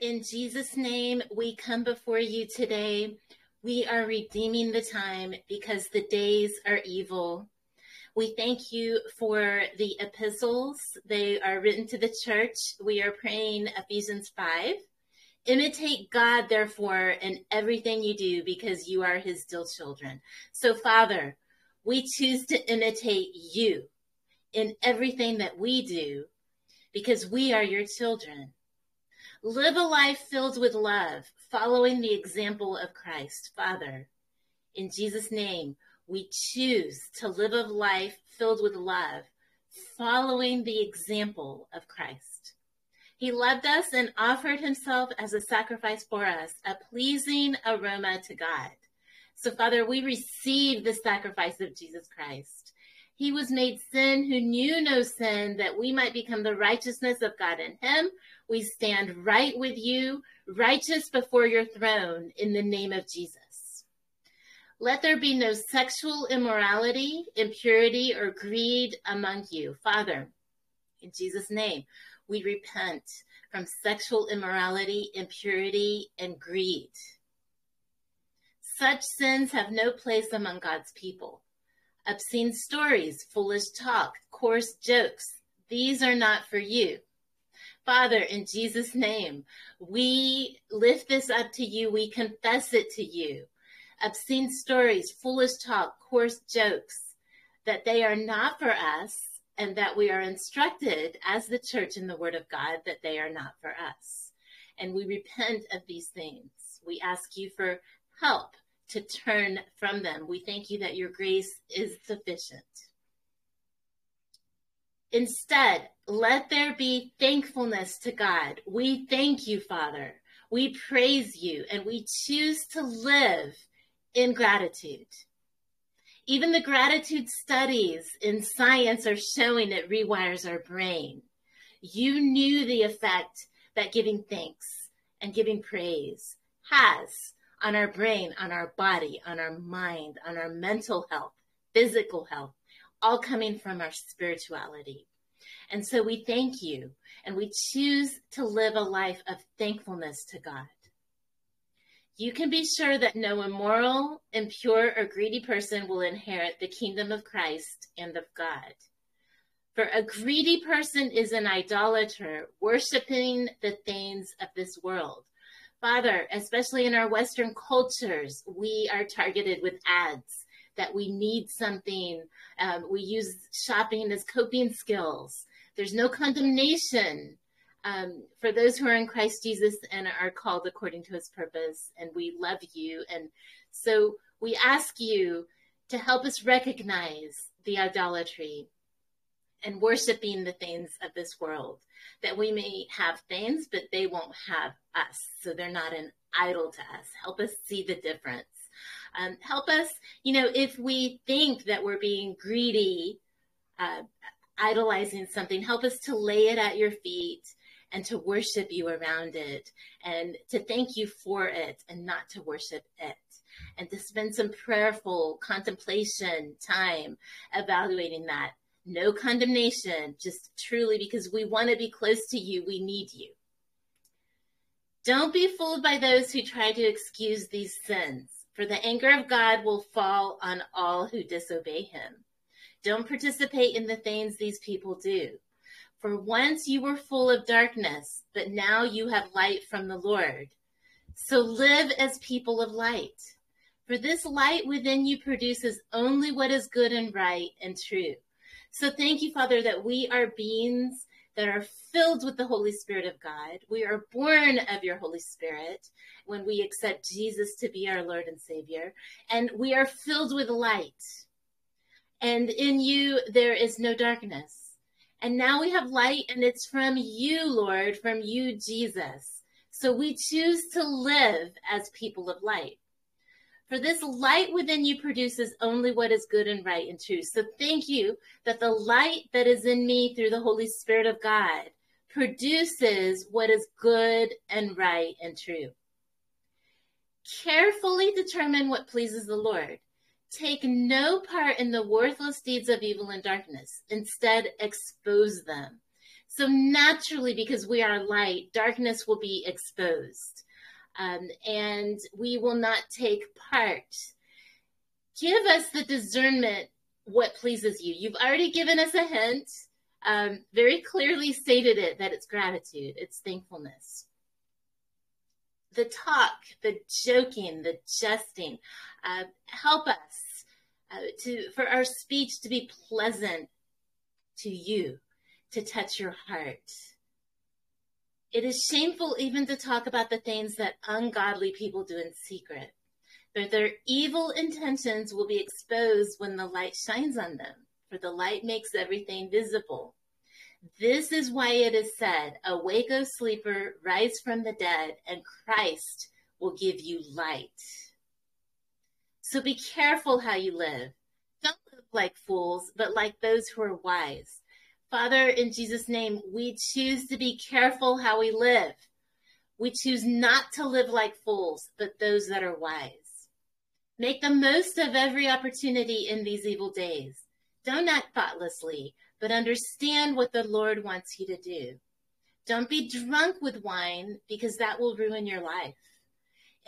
in Jesus' name, we come before you today. We are redeeming the time because the days are evil. We thank you for the epistles. They are written to the church. We are praying Ephesians 5. Imitate God, therefore, in everything you do because you are his dear children. So, Father, we choose to imitate you in everything that we do because we are your children. Live a life filled with love, following the example of Christ. Father, in Jesus' name, we choose to live a life filled with love, following the example of Christ. He loved us and offered himself as a sacrifice for us, a pleasing aroma to God. So, Father, we receive the sacrifice of Jesus Christ. He was made sin who knew no sin that we might become the righteousness of God in him. We stand right with you, righteous before your throne in the name of Jesus. Let there be no sexual immorality, impurity, or greed among you. Father, in Jesus' name, we repent from sexual immorality, impurity, and greed. Such sins have no place among God's people obscene stories, foolish talk, coarse jokes. These are not for you. Father, in Jesus' name, we lift this up to you. We confess it to you. Obscene stories, foolish talk, coarse jokes, that they are not for us and that we are instructed as the church in the word of God that they are not for us. And we repent of these things. We ask you for help to turn from them. We thank you that your grace is sufficient. Instead, let there be thankfulness to God. We thank you, Father. We praise you and we choose to live in gratitude. Even the gratitude studies in science are showing it rewires our brain. You knew the effect that giving thanks and giving praise has on our brain, on our body, on our mind, on our mental health, physical health, all coming from our spirituality. And so we thank you and we choose to live a life of thankfulness to God. You can be sure that no immoral, impure, or greedy person will inherit the kingdom of Christ and of God. For a greedy person is an idolater, worshiping the things of this world. Father, especially in our Western cultures, we are targeted with ads that we need something. Um, we use shopping as coping skills. There's no condemnation um, for those who are in Christ Jesus and are called according to his purpose. And we love you. And so we ask you to help us recognize the idolatry and worshiping the things of this world that we may have things, but they won't have us. So they're not an idol to us. Help us see the difference. Um, help us, you know, if we think that we're being greedy, uh, idolizing something, help us to lay it at your feet and to worship you around it and to thank you for it and not to worship it. And to spend some prayerful contemplation time evaluating that. No condemnation, just truly because we want to be close to you, we need you. Don't be fooled by those who try to excuse these sins, for the anger of God will fall on all who disobey him. Don't participate in the things these people do. For once you were full of darkness, but now you have light from the Lord. So live as people of light. For this light within you produces only what is good and right and true. So thank you, Father, that we are beings that are filled with the Holy Spirit of God. We are born of your Holy Spirit when we accept Jesus to be our Lord and Savior, and we are filled with light. And in you, there is no darkness. And now we have light, and it's from you, Lord, from you, Jesus. So we choose to live as people of light. For this light within you produces only what is good and right and true. So thank you that the light that is in me through the Holy Spirit of God produces what is good and right and true. Carefully determine what pleases the Lord. Take no part in the worthless deeds of evil and darkness. Instead, expose them. So naturally, because we are light, darkness will be exposed. Um, and we will not take part. Give us the discernment what pleases you. You've already given us a hint, um, very clearly stated it that it's gratitude, it's thankfulness. The talk, the joking, the jesting, uh, help us uh, to for our speech to be pleasant to you, to touch your heart. It is shameful even to talk about the things that ungodly people do in secret, but their evil intentions will be exposed when the light shines on them, for the light makes everything visible. This is why it is said, Awake, O sleeper, rise from the dead, and Christ will give you light. So be careful how you live. Don't live like fools, but like those who are wise. Father, in Jesus' name, we choose to be careful how we live. We choose not to live like fools, but those that are wise. Make the most of every opportunity in these evil days. Don't act thoughtlessly, but understand what the Lord wants you to do. Don't be drunk with wine because that will ruin your life.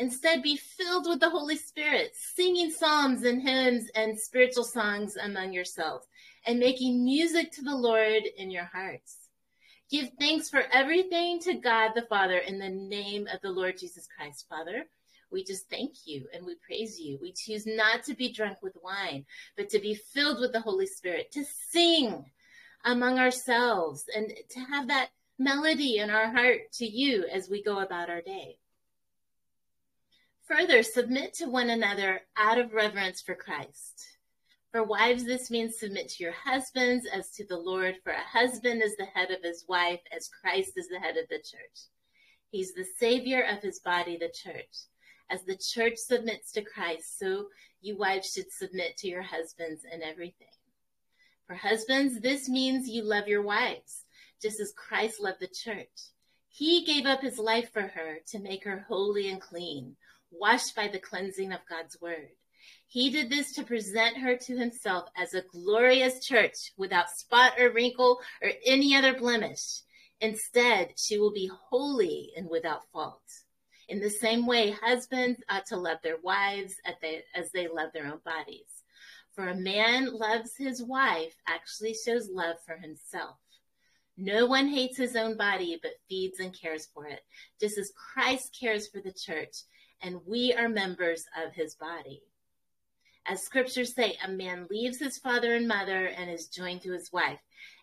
Instead, be filled with the Holy Spirit, singing psalms and hymns and spiritual songs among yourselves, and making music to the Lord in your hearts. Give thanks for everything to God the Father in the name of the Lord Jesus Christ, Father. We just thank you and we praise you. We choose not to be drunk with wine, but to be filled with the Holy Spirit, to sing among ourselves and to have that melody in our heart to you as we go about our day. Further, submit to one another out of reverence for Christ. For wives, this means submit to your husbands as to the Lord, for a husband is the head of his wife, as Christ is the head of the church. He's the savior of his body, the church. As the church submits to Christ, so you wives should submit to your husbands in everything. For husbands, this means you love your wives, just as Christ loved the church. He gave up his life for her to make her holy and clean washed by the cleansing of God's word. He did this to present her to himself as a glorious church without spot or wrinkle or any other blemish. Instead, she will be holy and without fault. In the same way, husbands ought to love their wives as they love their own bodies. For a man loves his wife actually shows love for himself. No one hates his own body, but feeds and cares for it, just as Christ cares for the church and we are members of his body. As scriptures say, a man leaves his father and mother and is joined to his wife,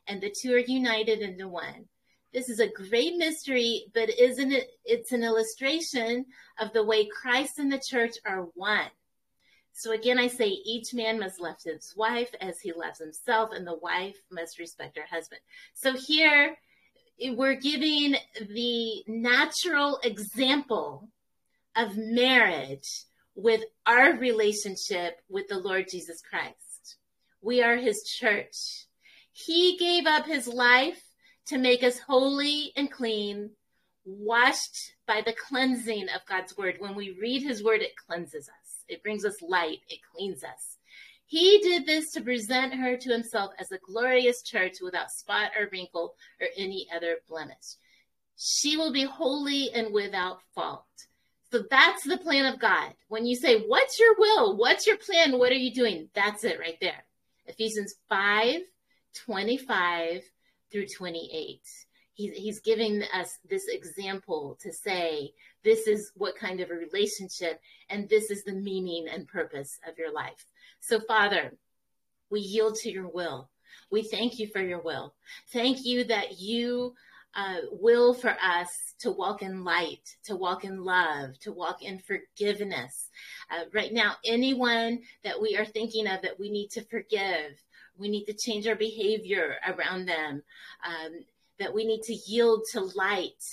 and the two are united into one. This is a great mystery, but isn't it? It's an illustration of the way Christ and the church are one. So again, I say each man must love his wife as he loves himself, and the wife must respect her husband. So here we're giving the natural example of marriage with our relationship with the Lord Jesus Christ. We are his church. He gave up his life to make us holy and clean, washed by the cleansing of God's word. When we read his word, it cleanses us. It brings us light. It cleans us. He did this to present her to himself as a glorious church without spot or wrinkle or any other blemish. She will be holy and without fault. So that's the plan of God. When you say, What's your will? What's your plan? What are you doing? That's it right there. Ephesians 5 25 through 28. He's, he's giving us this example to say, This is what kind of a relationship, and this is the meaning and purpose of your life. So, Father, we yield to your will. We thank you for your will. Thank you that you uh, will for us to walk in light, to walk in love, to walk in forgiveness. Uh, right now, anyone that we are thinking of that we need to forgive, we need to change our behavior around them, um, that we need to yield to light.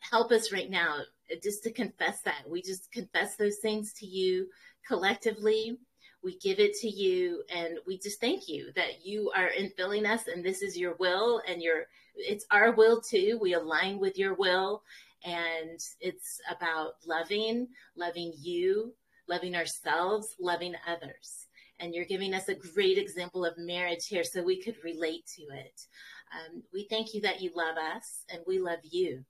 Help us right now just to confess that. We just confess those things to you collectively we give it to you and we just thank you that you are infilling us and this is your will and your it's our will too. We align with your will and it's about loving, loving you, loving ourselves, loving others. And you're giving us a great example of marriage here so we could relate to it. Um, we thank you that you love us and we love you.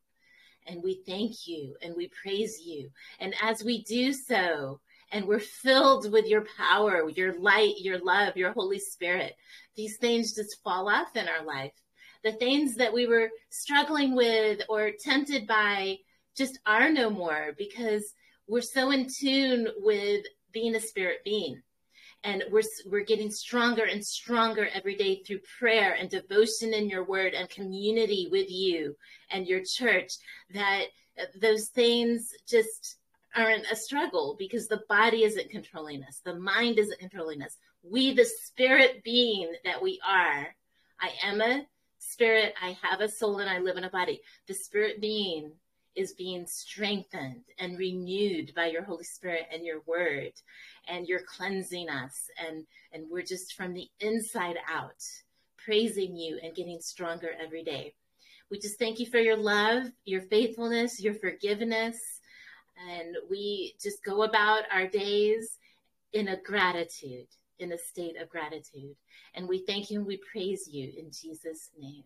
And we thank you and we praise you. And as we do so, and we're filled with your power, your light, your love, your Holy Spirit, these things just fall off in our life. The things that we were struggling with or tempted by just are no more because we're so in tune with being a spirit being and we're we're getting stronger and stronger every day through prayer and devotion in your word and community with you and your church that uh, those things just aren't a struggle because the body isn't controlling us the mind isn't controlling us we the spirit being that we are i am a spirit i have a soul and i live in a body the spirit being is being strengthened and renewed by your Holy Spirit and your word. And you're cleansing us. And, and we're just from the inside out praising you and getting stronger every day. We just thank you for your love, your faithfulness, your forgiveness. And we just go about our days in a gratitude, in a state of gratitude. And we thank you and we praise you in Jesus' name.